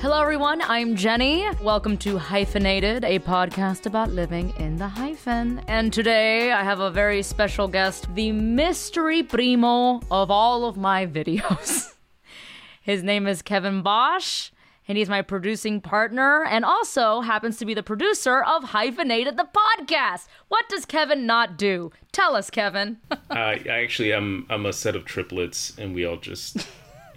Hello, everyone. I'm Jenny. Welcome to Hyphenated, a podcast about living in the hyphen. And today I have a very special guest, the mystery primo of all of my videos. His name is Kevin Bosch, and he's my producing partner and also happens to be the producer of Hyphenated, the podcast. What does Kevin not do? Tell us, Kevin. uh, I actually, I'm I'm a set of triplets, and we all just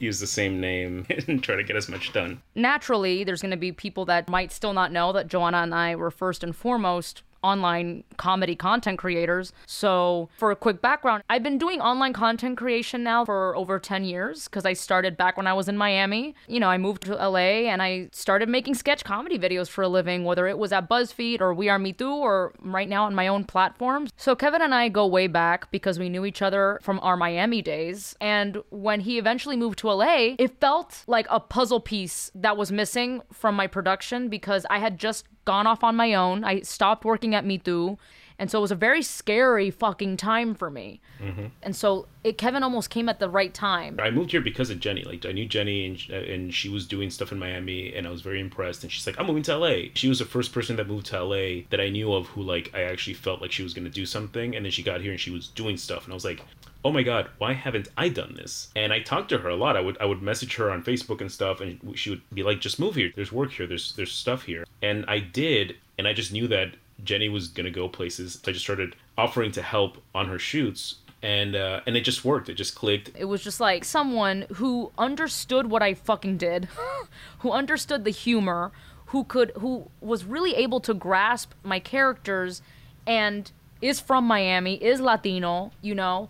use the same name and try to get as much done. Naturally, there's going to be people that might still not know that Joanna and I were first and foremost online comedy content creators. So, for a quick background, I've been doing online content creation now for over 10 years because I started back when I was in Miami. You know, I moved to LA and I started making sketch comedy videos for a living, whether it was at BuzzFeed or We Are Mitú or right now on my own platforms. So, Kevin and I go way back because we knew each other from our Miami days. And when he eventually moved to LA, it felt like a puzzle piece that was missing from my production because I had just gone off on my own. I stopped working at Mitú. And so it was a very scary fucking time for me. Mm-hmm. And so it, Kevin almost came at the right time. I moved here because of Jenny. Like I knew Jenny, and, and she was doing stuff in Miami, and I was very impressed. And she's like, "I'm moving to LA." She was the first person that moved to LA that I knew of who like I actually felt like she was going to do something. And then she got here and she was doing stuff, and I was like, oh my god why haven't i done this? And i talked to her a lot. I would i would message her on facebook and stuff and she would be like just move here. There's work here. There's there's stuff here. And i did and i just knew that jenny was going to go places. So i just started offering to help on her shoots and uh, and it just worked. It just clicked. It was just like someone who understood what I fucking did, who understood the humor, who could who was really able to grasp my characters, and is from Miami, is Latino, you know,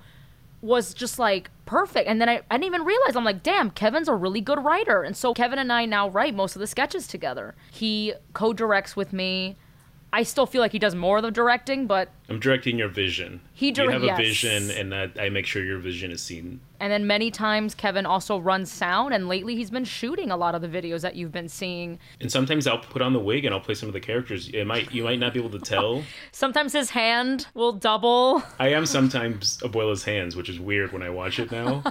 was just like perfect. And then I, I didn't even realize, I'm like, damn, Kevin's a really good writer. And so Kevin and I now write most of the sketches together. He co directs with me. I still feel like he does more of the directing, but I'm directing your vision. He dir- you have a vision, and that I make sure your vision is seen. And then many times Kevin also runs sound, and lately he's been shooting a lot of the videos that you've been seeing. And sometimes I'll put on the wig and I'll play some of the characters. It might you might not be able to tell. sometimes his hand will double. I am sometimes Abuela's hands, which is weird when I watch it now.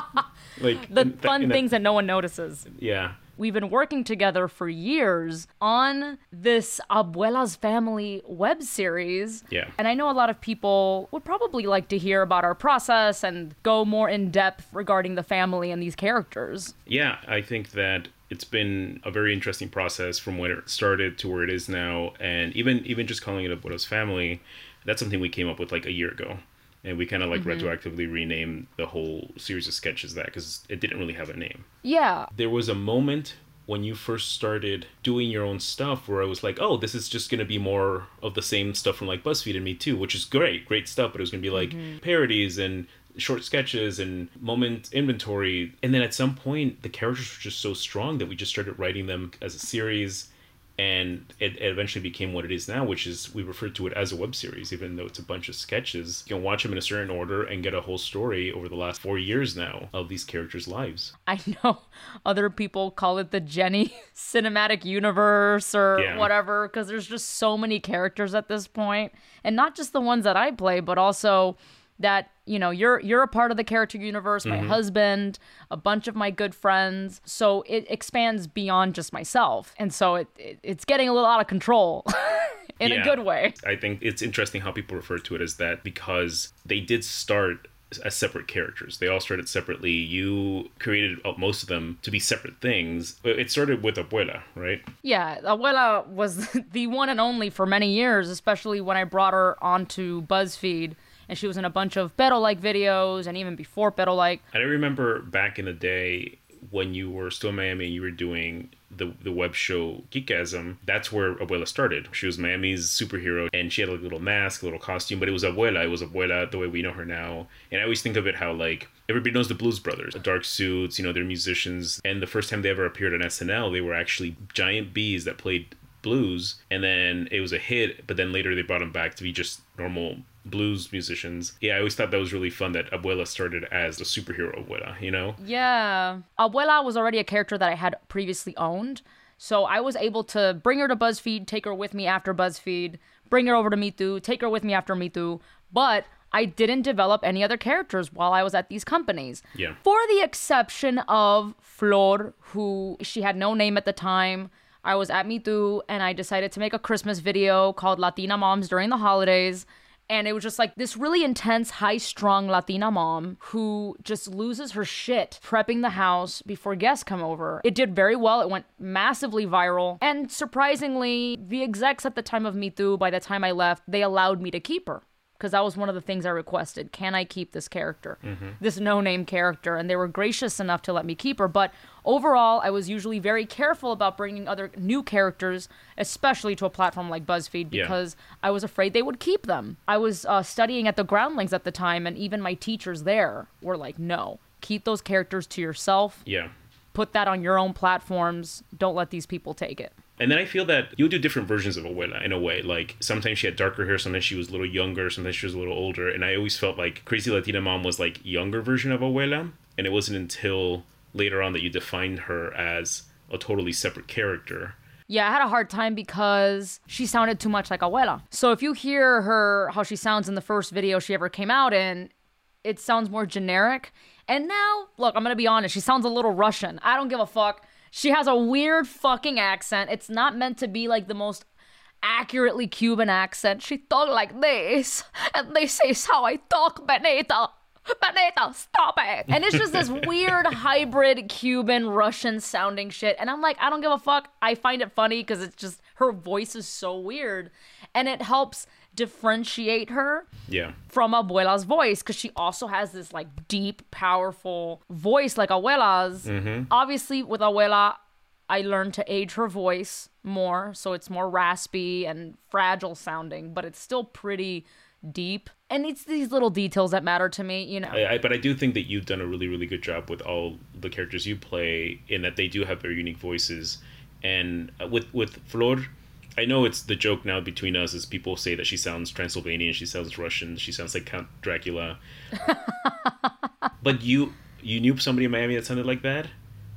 like the fun things that no one notices. Yeah. We've been working together for years on this Abuela's Family web series. Yeah. And I know a lot of people would probably like to hear about our process and go more in depth regarding the family and these characters. Yeah, I think that it's been a very interesting process from when it started to where it is now and even even just calling it Abuela's Family, that's something we came up with like a year ago and we kind of like mm-hmm. retroactively rename the whole series of sketches that because it didn't really have a name. Yeah. There was a moment when you first started doing your own stuff where I was like, oh, this is just going to be more of the same stuff from like BuzzFeed and Mitú, which is great, great stuff, but it was going to be like mm-hmm. parodies and short sketches and moment inventory. And then at some point, the characters were just so strong that we just started writing them as a series and it, it, eventually became what it is now, which is we refer to it as a web series, even though it's a bunch of sketches. You can watch them in a certain order and get a whole story over the last four years now of these characters' lives. I know other people call it the Jenny cinematic universe or yeah. whatever, because there's just so many characters at this point, and not just the ones that I play, but also that you know you're you're a part of the character universe my mm-hmm. husband a bunch of my good friends so it expands beyond just myself and so it, it it's getting a little out of control in yeah. a good way i think it's interesting how people refer to it as that because they did start as separate characters. They all started separately. You created uh, most of them to be separate things. It started with Abuela, right? Yeah, Abuela was the one and only for many years, especially when I brought her onto BuzzFeed and she was in a bunch of Pero Like videos and even before Pero Like. I remember back in the day when you were still in Miami and you were doing the the web show Geekasm, that's where Abuela started. She was Miami's superhero and she had like a little mask, a little costume, but it was Abuela. It was Abuela the way we know her now. And I always think of it how like everybody knows the Blues Brothers, the dark suits, you know, they're musicians. And the first time they ever appeared on SNL, they were actually giant bees that played blues and then it was a hit but then later they brought them back to be just normal blues musicians. Yeah, I always thought that was really fun that Abuela started as a superhero Abuela, you know? Yeah. Abuela was already a character that I had previously owned. So I was able to bring her to BuzzFeed, take her with me after BuzzFeed, bring her over to Mitú, take her with me after Mitú. But I didn't develop any other characters while I was at these companies. Yeah. For the exception of Flor, who she had no name at the time. I was at Mitú and I decided to make a Christmas video called Latina Moms during the holidays. And it was just like this really intense, high strung Latina mom who just loses her shit prepping the house before guests come over. It did very well. It went massively viral. And surprisingly, the execs at the time of Mitú, by the time I left, they allowed me to keep her because that was one of the things I requested. Can I keep this character, this no name character? And they were gracious enough to let me keep her. But overall, I was usually very careful about bringing other new characters, especially to a platform like BuzzFeed, Yeah. because I was afraid they would keep them. I was uh, studying at the Groundlings at the time, and even my teachers there were like, no, keep those characters to yourself, Yeah. put that on your own platforms, don't let these people take it. And then I feel that you would do different versions of Abuela in a way. Like sometimes she had darker hair, sometimes she was a little younger, sometimes she was a little older. And I always felt like Crazy Latina Mom was like younger version of Abuela. And it wasn't until later on that you defined her as a totally separate character. Yeah, I had a hard time because she sounded too much like Abuela. So if you hear her, how she sounds in the first video she ever came out in, it sounds more generic. And now, look, I'm gonna be honest, she sounds a little Russian. I don't give a fuck. She has a weird fucking accent. It's not meant to be like the most accurately Cuban accent. She talk like this, and this is how I talk, Benita. Benita, stop it. And it's just this weird hybrid Cuban Russian sounding shit. And I'm like, I don't give a fuck. I find it funny because it's just her voice is so weird. And it helps differentiate her Yeah. from Abuela's voice because she also has this like deep, powerful voice like Abuela's. Obviously, with Abuela, I learned to age her voice more, so it's more raspy and fragile sounding, but it's still pretty deep. And it's these little details that matter to me, you know. I, I, but I do think that you've done a really, really good job with all the characters you play, in that they do have very unique voices. And uh, with with Flor, I know it's the joke now between us is people say that she sounds Transylvanian, she sounds Russian, she sounds like Count Dracula. but you you knew somebody in Miami that sounded like that?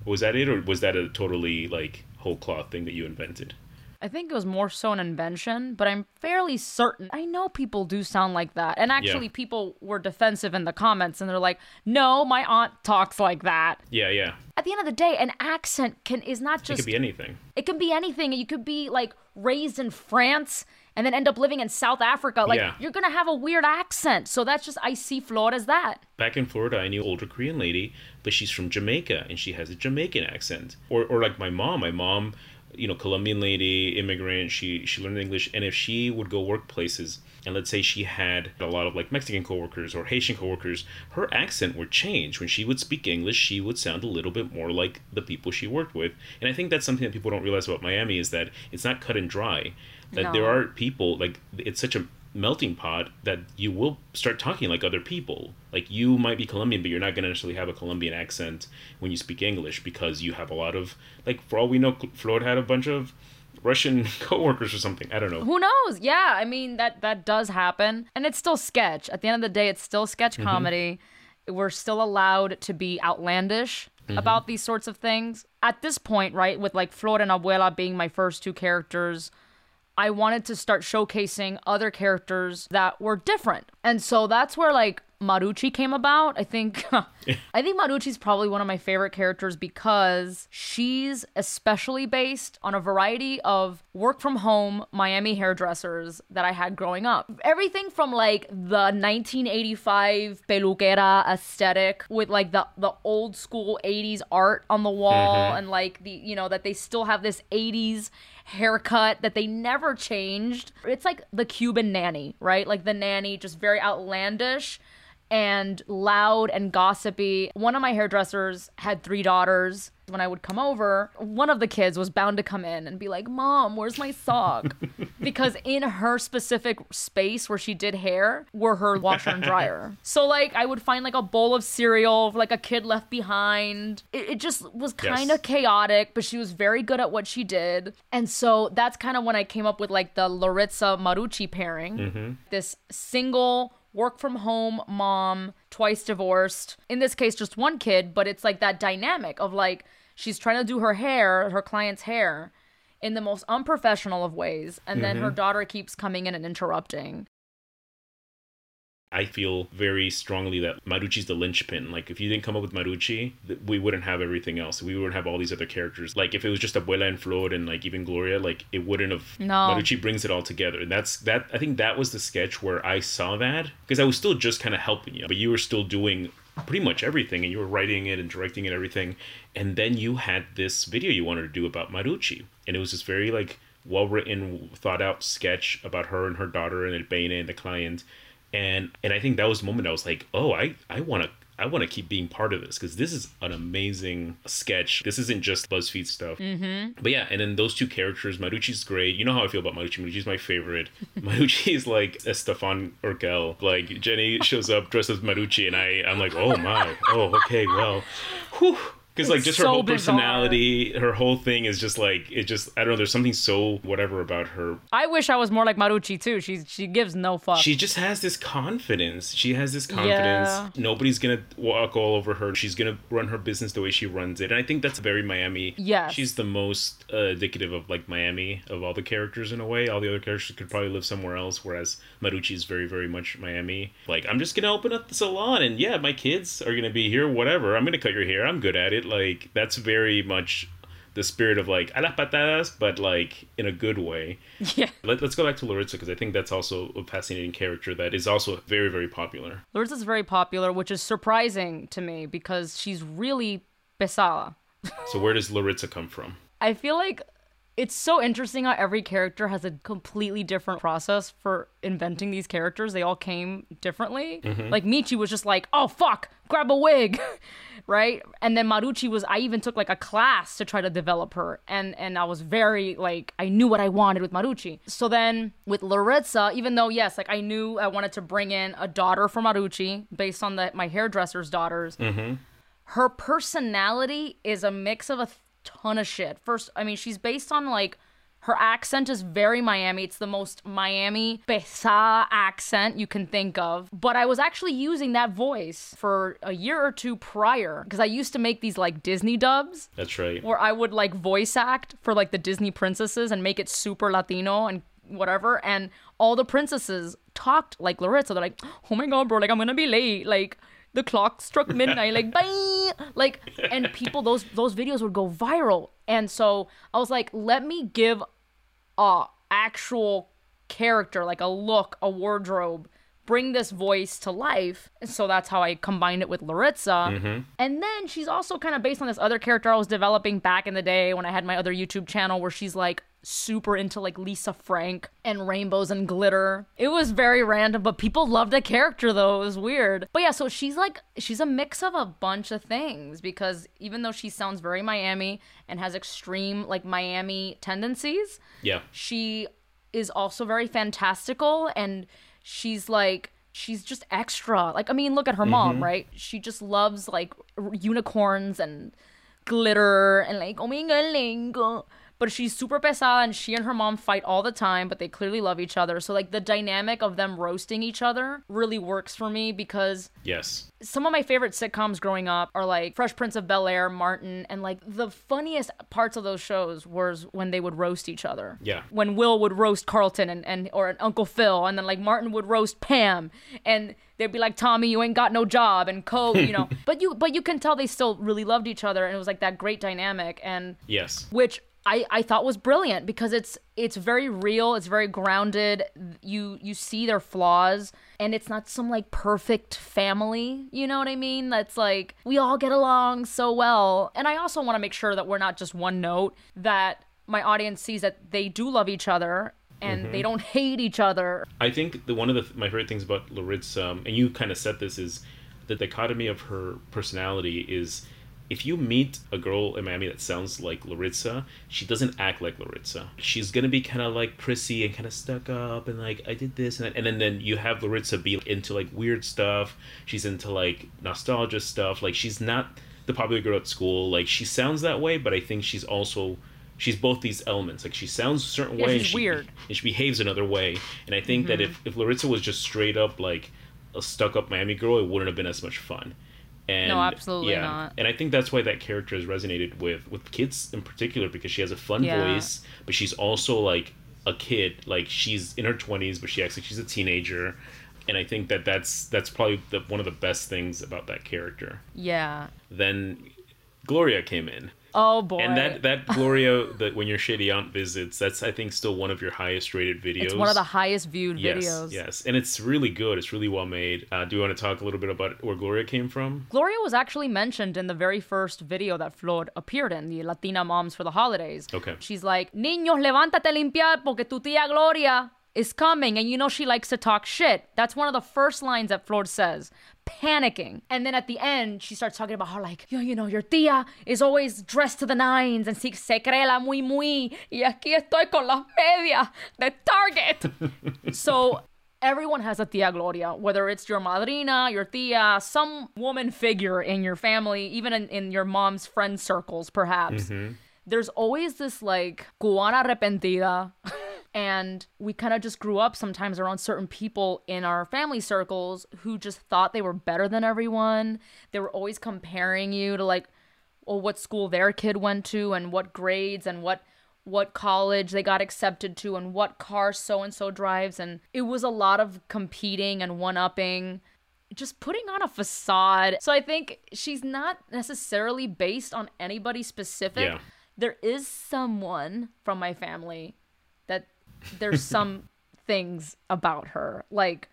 Was that it, or was that a totally like whole cloth thing that you invented? I think it was more so an invention, but I'm fairly certain. I know people do sound like that. And actually, people were defensive in the comments and they're like, no, my aunt talks like that. Yeah, yeah. At the end of the day, an accent can is not just. It could be anything. it can be anything. You could be like raised in France and then end up living in South Africa. Like Yeah. you're gonna have a weird accent. So that's just I see Flor as that. back in Florida, I knew an older Korean lady, but she's from Jamaica and she has a Jamaican accent. Or, or like my mom, my mom, you know, Colombian lady, immigrant. She she learned English, and if she would go workplaces, and let's say she had a lot of like Mexican coworkers or Haitian coworkers, her accent would change. When she would speak English, she would sound a little bit more like the people she worked with. And I think that's something that people don't realize about Miami is that it's not cut and dry. That there are people like it's such a melting pot that you will start talking like other people. Like you might be Colombian, but you're not going to necessarily have a Colombian accent when you speak English because you have a lot of like for all we know, Flor had a bunch of Russian coworkers or something. I don't know. Who knows? Yeah, I mean that that does happen, and it's still sketch. At the end of the day, it's still sketch Mm-hmm. comedy. We're still allowed to be outlandish Mm-hmm. about these sorts of things. At this point, right, with like Flor and Abuela being my first two characters, I wanted to start showcasing other characters that were different. And so that's where like Maruchi came about. I think I think Maruchi's probably one of my favorite characters because she's especially based on a variety of work from home Miami hairdressers that I had growing up. Everything from like the 1985 peluquera aesthetic with like the the old school 80s art on the wall mm-hmm. and like the you know that they still have this 80s haircut that they never changed. It's like the Cuban nanny, right? Like the nanny, just very outlandish and loud and gossipy. One of my hairdressers had three daughters. When I would come over, one of the kids was bound to come in and be like, Mom, where's my sock? because in her specific space where she did hair were her washer and dryer. So, like, I would find like a bowl of cereal, like a kid left behind. It, it just was kind of Yes. chaotic, but she was very good at what she did. And so that's kind of when I came up with like the Laritza Maruchi pairing. Mm-hmm. This single work from home mom, twice divorced. In this case, just one kid, but it's like that dynamic of like she's trying to do her hair, her client's hair, in the most unprofessional of ways. And then her mm-hmm. daughter keeps coming in and interrupting. I feel very strongly that Maruchi's the linchpin. Like, if you didn't come up with Maruchi, we wouldn't have everything else. We wouldn't have all these other characters. Like, if it was just Abuela and Flor and like even Gloria, like it wouldn't have. No. Maruchi brings it all together, and that's that. I think that was the sketch where I saw that because I was still just kind of helping you, but you were still doing pretty much everything, and you were writing it and directing it, everything. And then you had this video you wanted to do about Maruchi, and it was this very like well written, thought out sketch about her and her daughter and El Peine and the client. And and I think that was the moment I was like, oh, I I want to I want to keep being part of this because this is an amazing sketch. This isn't just BuzzFeed stuff. Mm-hmm. But yeah, and then those two characters, Maruchi's great. You know how I feel about Maruchi. Maruchi's my favorite. Maruchi is like Estefan Urkel. Like Jenny shows up dressed as Maruchi, and I I'm like, oh my, oh okay, well, whew. Because like just her so whole bizarre. personality, her whole thing is just like it. Just I don't know. There's something so whatever about her I wish I was more like Maruchi too. She's she gives no fuck. she just has this confidence. She has this confidence. Yeah. Nobody's gonna walk all over her. She's gonna run her business the way she runs it, and I think that's very Miami. yeah she's the most uh, indicative of like Miami of all the characters in a way. All the other characters could probably live somewhere else, whereas Maruchi is very, very much Miami. Like I'm just gonna open up the salon, and yeah, my kids are gonna be here. Whatever. I'm gonna cut your hair. I'm good at it. Like that's very much. The spirit of like a las patadas, but like in a good way. yeah. Let, let's go back to Laritza because I think that's also a fascinating character that is also very, very popular. Is very popular, which is surprising to me because she's really pesada. So where does Laritza come from? I feel like it's so interesting how every character has a completely different process for inventing these characters. They all came differently. Mm-hmm. Like Michi was just like, "Oh fuck, grab a wig." right? And then Maruchi was I even took like a class to try to develop her and and I was very like I knew what I wanted with Maruchi. So then with Laritza, even though yes, like I knew I wanted to bring in a daughter for Maruchi based on the my hairdresser's daughters mm-hmm. her personality is a mix of a ton of shit. First, I mean, she's based on like her accent is very Miami. It's the most Miami pesada accent you can think of. But I was actually using that voice for a year or two prior because I used to make these like Disney dubs That's right. where I would like voice act for like the Disney princesses and make it super Latino and whatever. And all the princesses talked like Laritza. They're like, oh my god, bro, like I'm gonna be late. Like the clock struck midnight. Like bye. Like and people those those videos would go viral. And so I was like, let me give a actual character, like a look, a wardrobe. Bring this voice to life. And so that's how I combined it with Laritza. Mm-hmm. And then she's also kind of based on this other character I was developing back in the day when I had my other YouTube channel where she's like super into like Lisa Frank and rainbows and glitter. It was very random, but people loved the character though. It was weird. But yeah, so she's like she's a mix of a bunch of things because even though she sounds very Miami and has extreme like Miami tendencies, Yeah. she is also very fantastical and she's like she's just extra like i mean look at her mom mm-hmm. right she just loves like r- unicorns and glitter and like oh my god but she's super pesada and she and her mom fight all the time but they clearly love each other so like the dynamic of them roasting each other really works for me because Yes. some of my favorite sitcoms growing up are like Fresh Prince of Bel Air, Martin, and like the funniest parts of those shows was when they would roast each other. Yeah. When Will would roast Carlton and, and or Uncle Phil, and then like Martin would roast Pam, and they'd be like, Tommy, you ain't got no job, and Co, you know. but you but you can tell they still really loved each other, and it was like that great dynamic, and Yes. which I, I thought was brilliant because it's it's very real it's very grounded. You you see their flaws and it's not some like perfect family you know what i mean? That's like we all get along so well. And i also want to make sure that we're not just one note that my audience sees that they do love each other and they don't hate each other. I think the one of the my favorite things about Laritza, um, and you kind of said this, is the dichotomy of her personality is if you meet a girl in Miami that sounds like Laritza, she doesn't act like Laritza. She's gonna be kind of like prissy and kind of stuck up and like I did this and that. and then then you have Laritza be into like weird stuff. She's into like nostalgia stuff. Like she's not the popular girl at school. Like she sounds that way, but I think she's also she's both these elements. Like she sounds a certain Yeah, way. she's and she, weird. and she behaves another way. And I think that mm-hmm. if, if Laritza was just straight up like a stuck up Miami girl, it wouldn't have been as much fun. And No, absolutely yeah, not. And I think that's why that character has resonated with with kids in particular because she has a fun Yeah. voice, but she's also like a kid. Like she's in her twenties, but she acts like she's a teenager. and I think that that's that's probably the, one of the best things about that character. Yeah. Then Gloria came in. Oh boy. And that that Gloria that when your shady aunt visits, that's I think still one of your highest rated videos. it's one of the highest viewed yes, videos. Yes, and it's really good. It's really well made. Uh, do you want to talk a little bit about where Gloria came from? Gloria was actually mentioned in the very first video that Flor appeared in, the Latina Moms for the Holidays. Okay. She's like, Niños, levántate a limpiar porque tu tía Gloria is coming. And you know she likes to talk shit. That's one of the first lines that Flor says. Panicking. And then at the end, she starts talking about how, like, you, you know, your tía is always dressed to the nines and si se cree la muy muy. Y aquí estoy con las medias de Target. so everyone has a tia Gloria, whether it's your madrina, your tia, some woman figure in your family, even in, in your mom's friend circles, perhaps. Mm-hmm. There's always this like cubana arrepentida. And we kind of just grew up sometimes around certain people in our family circles who just thought they were better than everyone. They were always comparing you to like, well, what school their kid went to and what grades and what what college they got accepted to and what car so and so drives and it was a lot of competing and one upping just putting on a facade so i think she's not necessarily based on anybody specific Yeah. there is someone from my family that there's some things about her. Like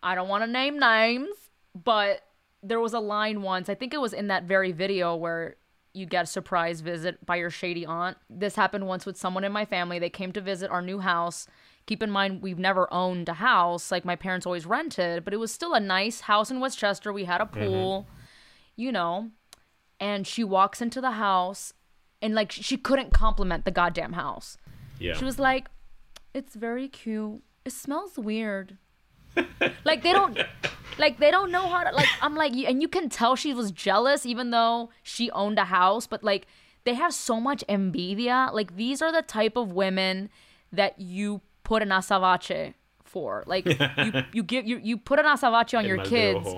i don't want to name names but there was a line once i think it was in that very video where you get a surprise visit by your shady aunt. This happened once with someone in my family. They came to visit our new house. Keep in mind we've never owned a house. Like my parents always rented but it was still a nice house in westchester. We had a mm-hmm. pool you know and she walks into the house and like she couldn't compliment the goddamn house. Yeah. she was like, "It's very cute. It smells weird." like they don't, like they don't know how to. Like I'm like, and you can tell she was jealous, even though she owned a house. But like they have so much envidia. Like these are the type of women that you put an azabache for. Like you, you give you you put an azabache on El your kids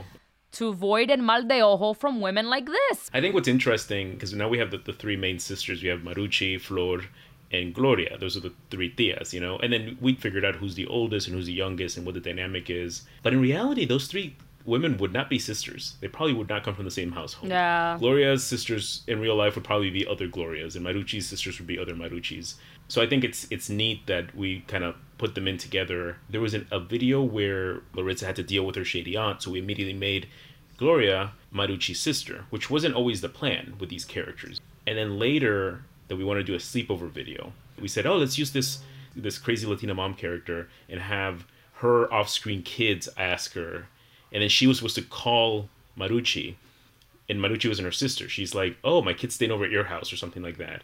to avoid el mal de ojo from women like this. I think what's interesting because now we have the, the three main sisters. We have Maruchi, Flor, and Gloria. Those are the three tias, you know. And then we figured out who's the oldest and who's the youngest and what the dynamic is. But in reality, those three women would not be sisters. They probably would not come from the same household. Yeah. Gloria's sisters in real life would probably be other Glorias, and Maruchi's sisters would be other Maruchis. So I think it's it's neat that we kind of put them in together. There was an, a video where Laritza had to deal with her shady aunt, so we immediately made Gloria Maruchi's sister, which wasn't always the plan with these characters. And then later that we want to do a sleepover video, we said, oh, let's use this this crazy Latina mom character and have her off-screen kids ask her, and then she was supposed to call Maruchi, and Maruchi wasn't her sister. She's like, oh, my kid's staying over at your house or something like that.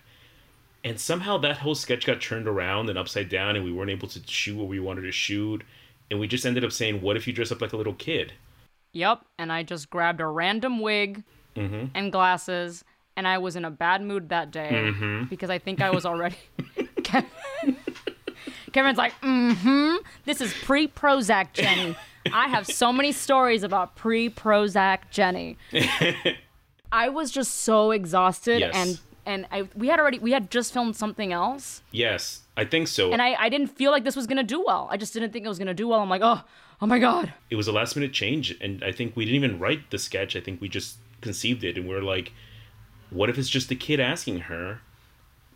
And somehow that whole sketch got turned around and upside down, and we weren't able to shoot what we wanted to shoot. And we just ended up saying, what if you dress up like a little kid? Yep, and I just grabbed a random wig mm-hmm. and glasses, and I was in a bad mood that day because I think I was already. Kev- Kevin's like, mm-hmm. This is pre-Prozac, Jenny. I have so many stories about pre-Prozac, Jenny. I was just so exhausted, Yes. and and I we had already we had just filmed something else, Yes, I think so. and I I didn't feel like this was gonna do well. I just didn't think it was gonna do well. I'm like, oh, oh my god. it was a last minute change and i think we didn't even write the sketch i think we just conceived it and we are like what if it's just the kid asking her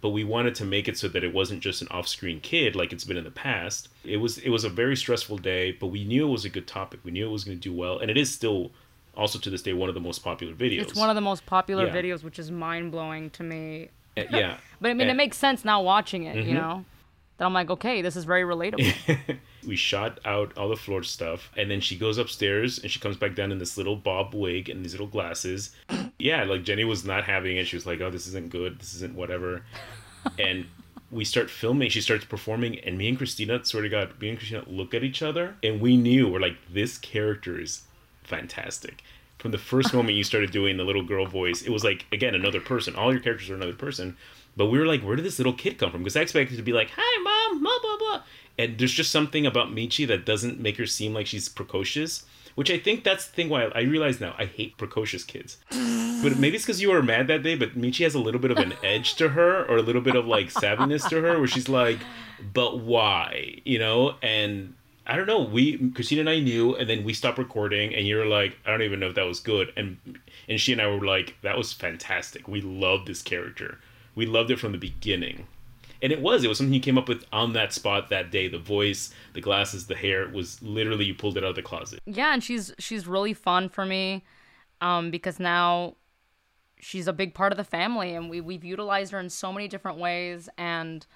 but we wanted to make it so that it wasn't just an off-screen kid like it's been in the past it was it was a very stressful day but we knew it was a good topic we knew it was going to do well and it is still also to this day one of the most popular videos It's one of the most popular Yeah. videos, which is mind blowing to me. Uh, yeah But I mean, it Uh, makes sense now watching it, Mm-hmm. you know? That I'm like, okay, this is very relatable. we shot out all the Flor stuff and then she goes upstairs and she comes back down in this little bob wig and these little glasses. Yeah like jenny was not having it. She was like oh this isn't good. This isn't whatever. And we start filming. She starts performing and me and christina sort of got me and christina look at each other and we knew. We're like this character is fantastic. From the first moment you started doing the little girl voice it was like again another person. All your characters are another person. But we were like where did this little kid come from? Because i expected to be like hi mom blah blah blah and there's just something about michi that doesn't make her seem like she's precocious which i think that's the thing why i realize now i hate precocious kids but maybe it's because you were mad that day but michi has a little bit of an edge to her or a little bit of like savviness to her where she's like but why you know and I don't know. We Christina and I knew, and then we stopped recording, and you're like, I don't even know if that was good, and and she and I were like, that was fantastic. We loved this character. We loved it from the beginning, and it was. It was something you came up with on that spot that day. The voice, the glasses, the hair was literally you pulled it out of the closet. Yeah, and she's she's really fun for me, um, because now she's a big part of the family, and we we've utilized her in so many different ways, and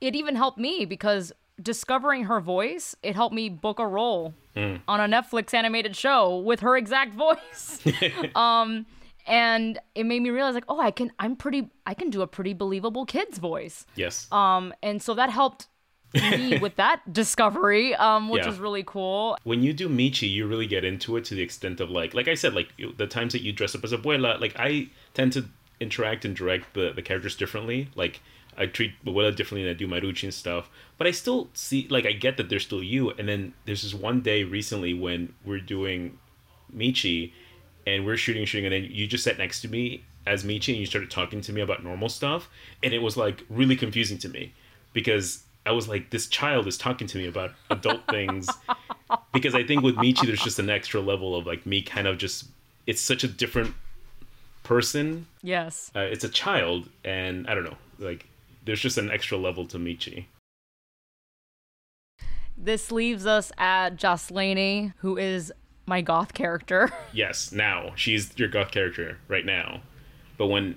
it even helped me because discovering her voice, it helped me book a role Hmm. on a Netflix animated show with her exact voice. um and it made me realize like, oh, I can I'm pretty I can do a pretty believable kid's voice. Yes. Um and so that helped me with that discovery, um which Yeah. was really cool. when you do Michi, you really get into it to the extent of like, like I said, like the times that you dress up as abuela, like I tend to interact and direct the, the characters differently. Like I treat abuela differently than I do Maruchi and stuff. But I still see, like I get that they're still you. And then there's this one day recently when we're doing Michi, and we're shooting, shooting, and then you just sat next to me as Michi, and you started talking to me about normal stuff, and it was like really confusing to me because I was like, this child is talking to me about adult things because I think with Michi, there's just an extra level of like me kind of just, it's such a different person. Yes. Uh, it's a child, and I don't know, like there's just an extra level to Michi. This leaves us at Jocelyn, who is my goth character. Yes, now she's your goth character right now, but when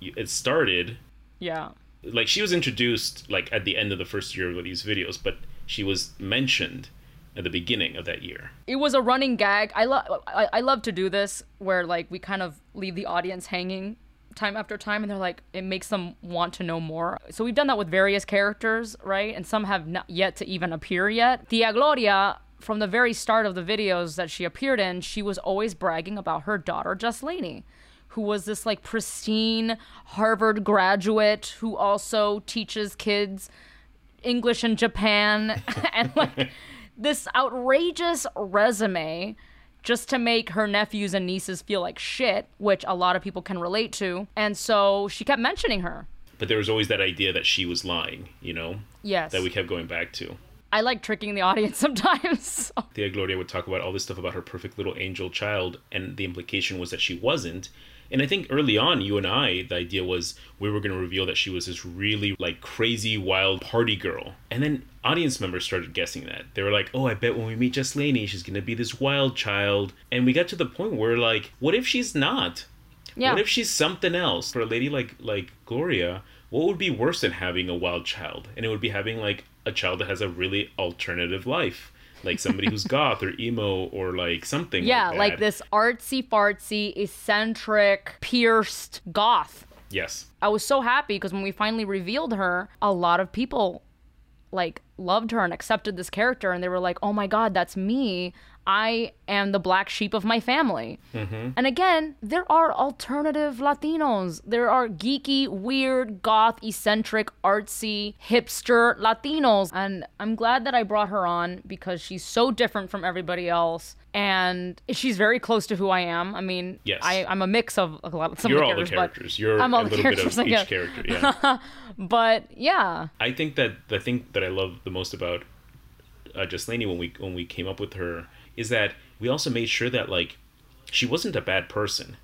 it started, yeah. like she was introduced like at the end of the first year of these videos, but she was mentioned at the beginning of that year. it was a running gag. I love I, I love to do this where like we kind of leave the audience hanging time after time and they're like it makes them want to know more. So we've done that with various characters, right? And some have not yet to even appear yet. Tia Gloria from the very start of the videos that she appeared in, she was always bragging about her daughter Jocelyn, who was this like pristine Harvard graduate who also teaches kids English in Japan and like this outrageous resume just to make her nephews and nieces feel like shit, which a lot of people can relate to. And so she kept mentioning her. But there was always that idea that she was lying, you know, Yes. that we kept going back to. I like tricking the audience sometimes. Tia Gloria would talk about all this stuff about her perfect little angel child, and the implication was that she wasn't. And I think early on, you and I, the idea was we were going to reveal that she was this really like crazy, wild party girl. And then audience members started guessing that. They were like, oh, I bet when we meet Jocelyn, she's going to be this wild child. And we got to the point where, like, what if she's not? yeah. What if she's something else? For a lady like like Gloria, what would be worse than having a wild child? And it would be having like a child that has a really alternative life. Like somebody who's goth or emo or like something. yeah, like, like this artsy fartsy, eccentric, pierced goth. Yes. I was so happy because when we finally revealed her, a lot of people like loved her and accepted this character and they were like, "Oh my god, that's me. I am the black sheep of my family." And again, there are alternative Latinos. There are geeky, weird, goth, eccentric, artsy, hipster Latinos. And I'm glad that I brought her on because she's so different from everybody else. And she's very close to who I am. I mean, Yes. I, I'm a mix of a lot of some You're of all the the characters, characters. You're I'm a all the little bit characters, of each character. Yeah. But yeah, I think that the thing that I love the most about uh, Jocelyn when we when we came up with her is that we also made sure that like she wasn't a bad person.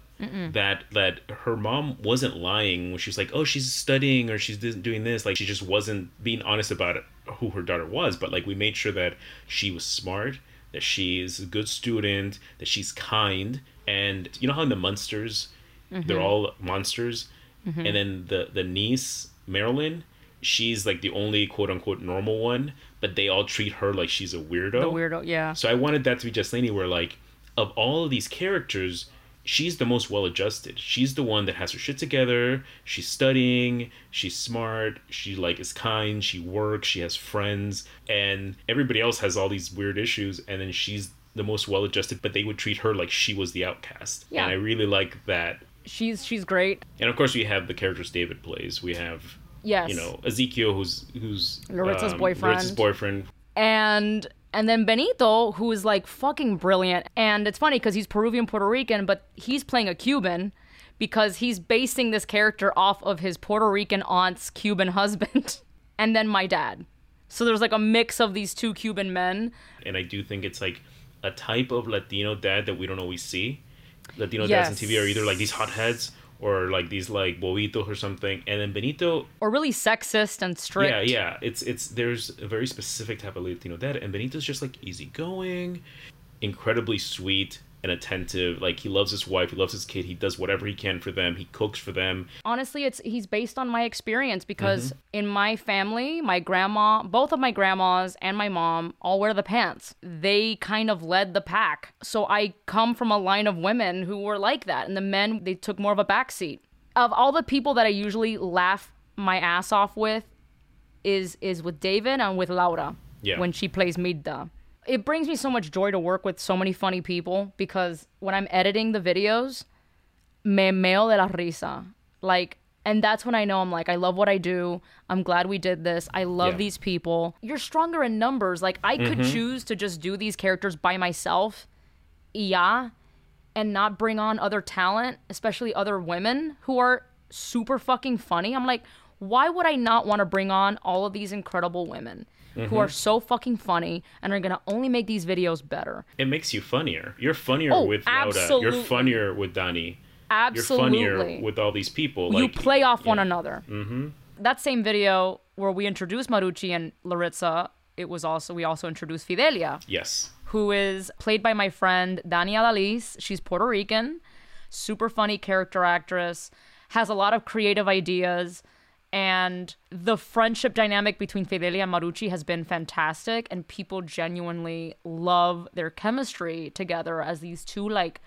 That that her mom wasn't lying when she was like, oh, she's studying or she's doing this. Like she just wasn't being honest about it, who her daughter was. But like we made sure that she was smart, that she's a good student, that she's kind, and you know how in the Munsters, they're mm-hmm. all monsters, mm-hmm. and then the the niece Marilyn, she's like the only quote unquote normal one, but they all treat her like she's a weirdo. the weirdo, yeah. So I wanted that to be Jocelyn, where like of all of these characters, she's the most well adjusted. She's the one that has her shit together. She's studying. She's smart. She like is kind. She works. She has friends, and everybody else has all these weird issues, and then she's the most well adjusted. But they would treat her like she was the outcast, Yeah. and I really like that. She's she's great. And of course, we have the characters David plays. We have Yes. you know Ezekiel, who's who's Laritza's um, boyfriend. Laritza's boyfriend. and and then Benito, who is like fucking brilliant. And it's funny because he's Peruvian Puerto Rican, but he's playing a Cuban because he's basing this character off of his Puerto Rican aunt's Cuban husband, and then my dad. So there's like a mix of these two Cuban men. And I do think it's like a type of Latino dad that we don't always see. Latino Yes. dads on TV are either like these hotheads or like these like bobitos or something. And then Benito, Or really sexist and strict. yeah, yeah, it's it's there's a very specific type of Latino dad, and Benito's just like easygoing, incredibly sweet and attentive. Like he loves his wife, he loves his kid, he does whatever he can for them, he cooks for them. honestly it's he's based on my experience because Mm-hmm. in my family my grandma both of my grandmas and my mom all wear the pants they kind of led the pack so i come from a line of women who were like that and the men they took more of a backseat of all the people that i usually laugh my ass off with is is with david and with laura Yeah. when she plays Midda. It brings me so much joy to work with so many funny people because when I'm editing the videos, me meo de la risa. Like, and that's when I know I'm like, I love what I do. I'm glad we did this. I love Yeah. these people. You're stronger in numbers. Like, I could mm-hmm. choose to just do these characters by myself, Yeah. and not bring on other talent, especially other women who are super fucking funny. I'm like, why would I not want to bring on all of these incredible women who are so fucking funny and are gonna only make these videos better? It makes you funnier. You're funnier Oh, with Laura. You're funnier with Donnie. Absolutely. You're funnier with all these people. you like, play off one another. Mm-hmm. That same video where we introduced Maruchi and Laritza, it was also we also introduced Fidelia, Yes. who is played by my friend Dania Dalis. She's Puerto Rican, super funny character actress, has a lot of creative ideas, and the friendship dynamic between Fidelia and Maruchi has been fantastic, and people genuinely love their chemistry together as these two like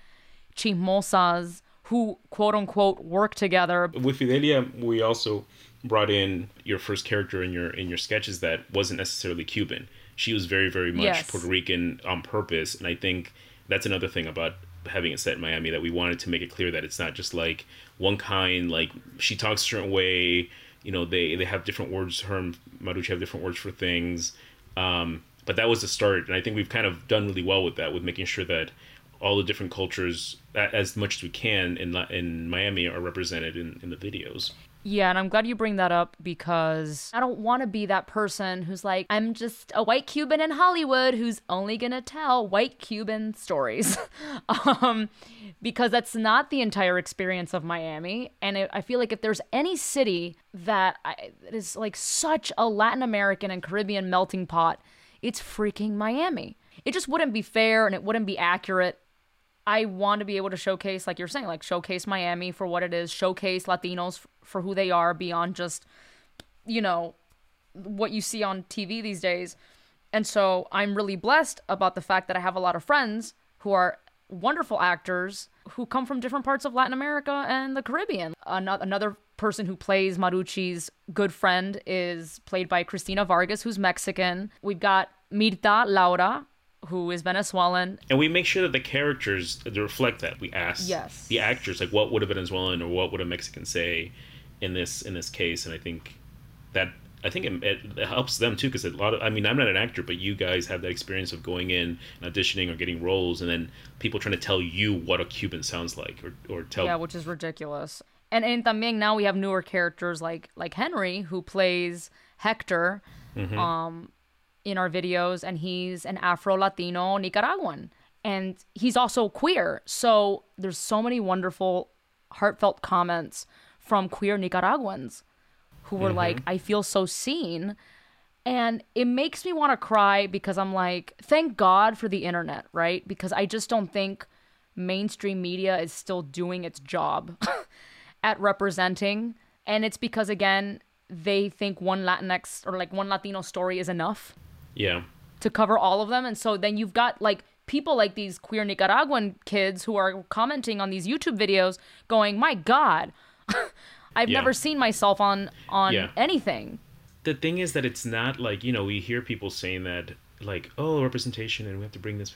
chismosas who quote unquote work together With Fidelia, we also brought in your first character in your in your sketches that wasn't necessarily Cuban. She was very very much Yes. Puerto Rican on purpose, and I think that's another thing about having it set in Miami that we wanted to make it clear that it's not just like one kind. Like she talks a certain way. You know, they they have different words. Her and Maruchi have different words for things. Um, but that was the start, and I think we've kind of done really well with that, with making sure that all the different cultures, as much as we can in in Miami, are represented in, in the videos. Yeah, and I'm glad you bring that up because I don't want to be that person who's like, I'm just a white Cuban in Hollywood who's only going to tell white Cuban stories. um, because that's not the entire experience of Miami. And it, I feel like if there's any city that, I, that is like such a Latin American and Caribbean melting pot, it's freaking Miami. It just wouldn't be fair and it wouldn't be accurate I want to be able to showcase, like you're saying, like showcase Miami for what it is, showcase Latinos f- for who they are beyond just, you know, what you see on TV these days. And so I'm really blessed about the fact that I have a lot of friends who are wonderful actors who come from different parts of Latin America and the Caribbean. Ano- Another person who plays Maruchi's good friend is played by Cristina Vargas, who's Mexican. We've got Mirta Laura, who is Venezuelan, And we make sure that the characters reflect that. We ask Yes. the actors like what would a Venezuelan or what would a Mexican say in this in this case, and I think that I think it, it, helps them too because a lot of I mean I'm not an actor, but you guys have that experience of going in and auditioning or getting roles, and then people trying to tell you what a Cuban sounds like or or tell Yeah, which is ridiculous. And and también now we have newer characters like like Henry who plays Hector um in our videos and he's an Afro Latino Nicaraguan and he's also queer. So there's so many wonderful heartfelt comments from queer Nicaraguans who were like mm-hmm. I feel so seen and it makes me want to cry because I'm like thank God for the internet, right? Because I just don't think mainstream media is still doing its job at representing and it's because again they think one latinx or like one latino story is enough yeah. to cover all of them. And so then you've got like people like these queer nicaraguan kids who are commenting on these youtube videos going my god i've Yeah. never seen myself on on Yeah. anything. The thing is that it's not like you know we hear people saying that like oh representation and we have to bring this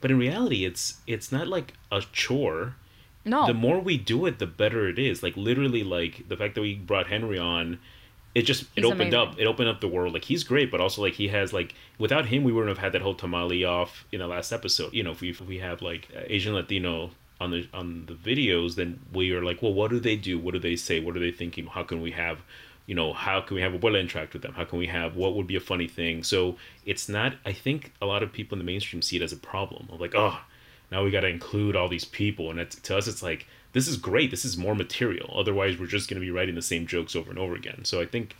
but in reality it's it's not like a chore. No. The more we do it the better it is. Like literally like the fact that we brought henry on it just it He's opened up. it opened up the world. Like he's great but also like he has like without him we wouldn't have had that whole tamale off in the last episode. You know if we if we have like asian latino on the on the videos then we are like well what do they do? What do they say? What are they thinking? How can we have you know, how can we have Abuela interact with them? How can we have what would be a funny thing? So it's not. I think a lot of people in the mainstream see it as a problem of like, oh, now we got to include all these people, and it's, to us, it's like this is great. This is more material. Otherwise, we're just going to be writing the same jokes over and over again. So I think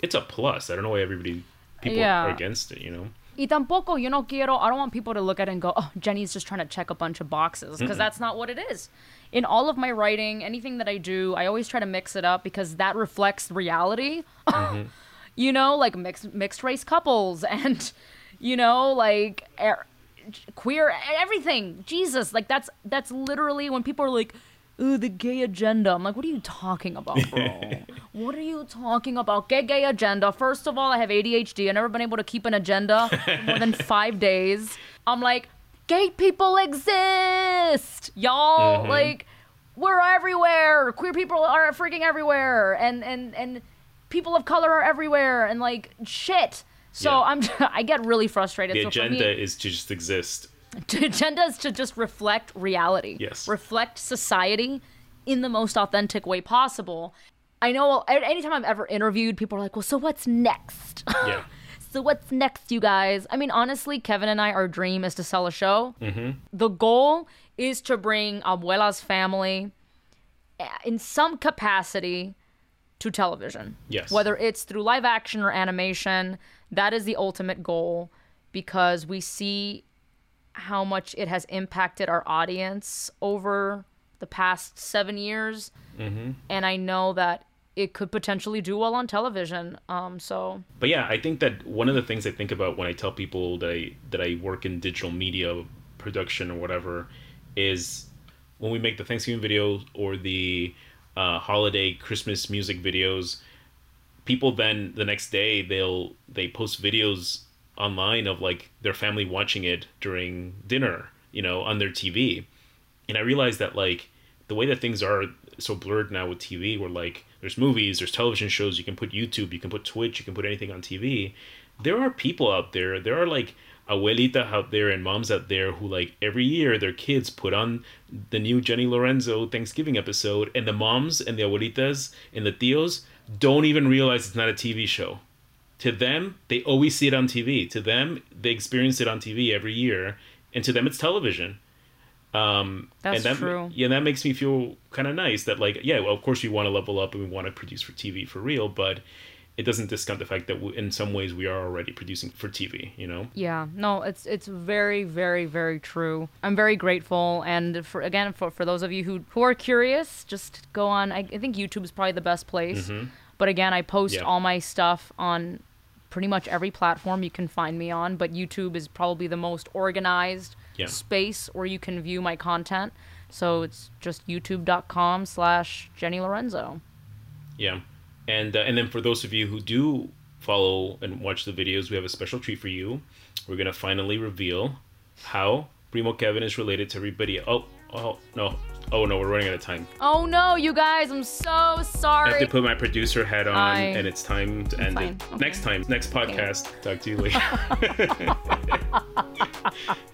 it's a plus. I don't know why everybody people Yeah. are against it. You know. Y tampoco, yo no quiero, I don't want people to look at it and go, oh, Jenny's just trying to check a bunch of boxes, because that's not what it is. In all of my writing, anything that I do, I always try to mix it up because that reflects reality. you know, like mixed mixed race couples and, you know, like er, queer everything. Jesus, like that's that's literally when people are like, ooh, the gay agenda. I'm like, what are you talking about, bro? what are you talking about? Gay gay agenda. First of all, I have ADHD. I've never been able to keep an agenda for more than five days. I'm like, gay people exist, y'all. Mm-hmm. Like, we're everywhere. Queer people are freaking everywhere, and and and people of color are everywhere, and like shit. So Yeah. I'm I get really frustrated. The so for me- agenda is to just exist. agenda is to just reflect reality. Yes. Reflect society in the most authentic way possible. I know anytime I've ever interviewed, people are like, well, so what's next? Yeah. so what's next, you guys? I mean, honestly, Kevin and I, our dream is to sell a show. Mm-hmm. The goal is to bring Abuela's family eh, in some capacity to television. Yes. Whether it's through live action or animation, that is the ultimate goal because we see how much it has impacted our audience over the past seven years. Mm-hmm. And I know that it could potentially do well on television. Um, so But yeah, I think that one of the things I think about when I tell people that I that I work in digital media production or whatever is when we make the Thanksgiving video or the uh, holiday Christmas music videos, people then the next day they'll they post videos online of like their family watching it during dinner, you know, on their TV. And I realized that like the way that things are so blurred now with TV, where like there's movies, there's television shows, you can put YouTube, you can put Twitch, you can put anything on TV. There are people out there, there are like abuelita out there and moms out there who like every year their kids put on the new Jenny Lorenzo Thanksgiving episode, and the moms and the abuelitas and the tios don't even realize it's not a TV show to them they always see it on tv to them they experience it on tv every year and to them it's television um That's and that, true. yeah that makes me feel kind of nice that like yeah well, of course we want to level up and we want to produce for tv for real but it doesn't discount the fact that we, in some ways we are already producing for tv you know yeah, no, it's it's very very very true. I'm very grateful, and for again for for those of you who who are curious, just go on. I, I think YouTube is probably the best place. But again, I post Mm-hmm. Yeah. all my stuff on pretty much every platform you can find me on. But YouTube is probably the most organized Yeah. space where you can view my content. So it's just youtube.com slash Jenny Lorenzo. Yeah, and uh, and then for those of you who do follow and watch the videos, we have a special treat for you. We're gonna finally reveal how Primo Kevin is related to everybody. Oh, oh no, oh no, we're running out of time. Oh no, you guys, I'm so sorry. I have to put my producer hat on, I- and it's time to end fine. it. Okay. Next time, next podcast. Talk to you later.